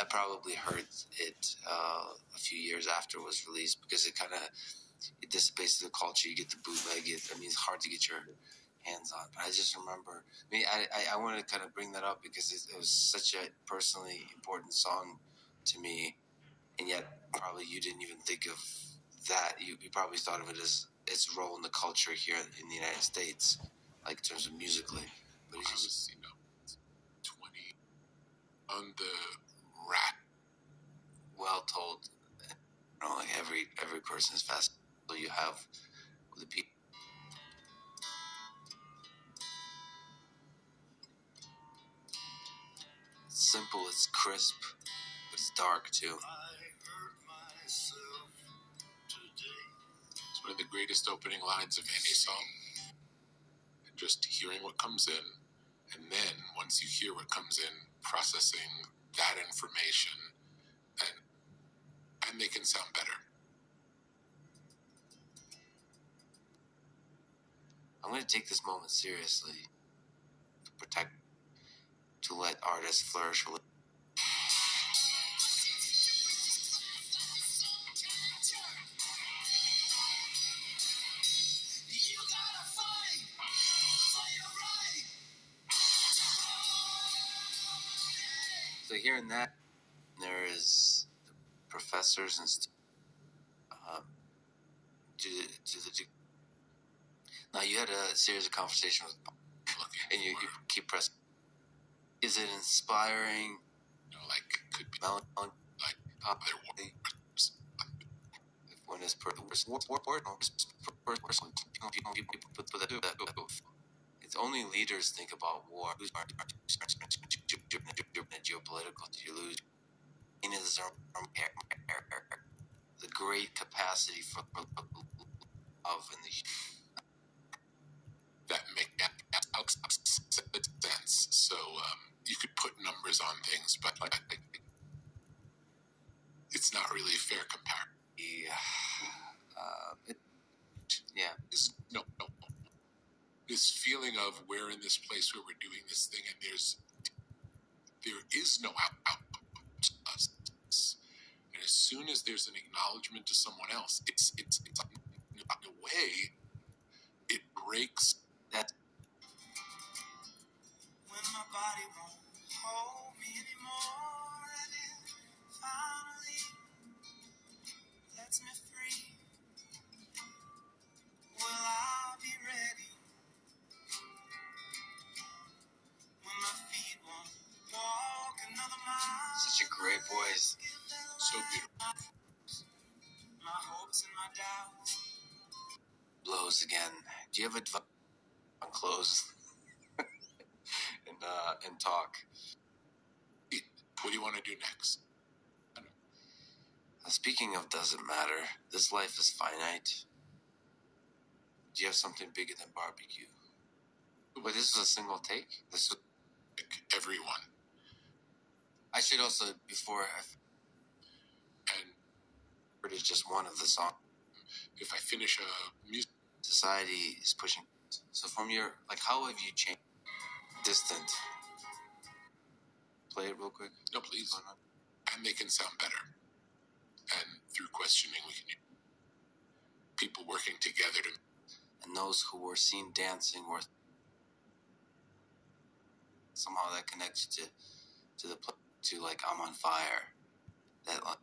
I probably heard it uh, a few years after it was released because it kind of it dissipates the culture. You get the bootleg. It, I mean, it's hard to get your hands on. But I just remember. I mean, I I, I want to kind of bring that up because it, it was such a personally important song to me, and yet probably you didn't even think of that. You, you probably thought of it as its role in the culture here in the United States, like in terms of musically. But I it's just was, you know, 20 on the rap. well told. You know, like every every person is fast. So you have the people. It's simple. It's crisp. But it's dark too. It's one of the greatest opening lines of any song. Just hearing what comes in, and then once you hear what comes in, processing that information, and and they can sound better. I'm going to take this moment seriously. To protect, to let artists flourish. So here hearing that, there is the professors and st- um, to the, to now you had a series of conversations with and you, you keep pressing. Is it inspiring? You know, like could be Melancholy? like their. If one is per It's only leaders think about war. Geopolitical? Did you lose? In his own the great capacity for of and the that make that sense. So um, you could put numbers on things, but I, it's not really a fair comparison. Yeah. Uh, it, yeah. This, no, no, this feeling of we're in this place where we're doing this thing, and there's there is no out. And as soon as there's an acknowledgement to someone else, it's it's it's in a way it breaks That great voice. so beautiful. My hopes and my doubts. Blows again. Do you have advice on clothes and uh, and talk? What do you want to do next? Uh, Speaking of doesn't matter, this life is finite. Do you have something bigger than barbecue? But this is a single take. This is, everyone, I should also before I and it's just one of the songs. if I finish a music, Society is pushing. So from your like, how have you changed? Distant. Play it real quick. no, please, Going on. and they can sound better. And through questioning, we can people working together to and those who were seen dancing were somehow that connects to to the to like I'm on fire. That like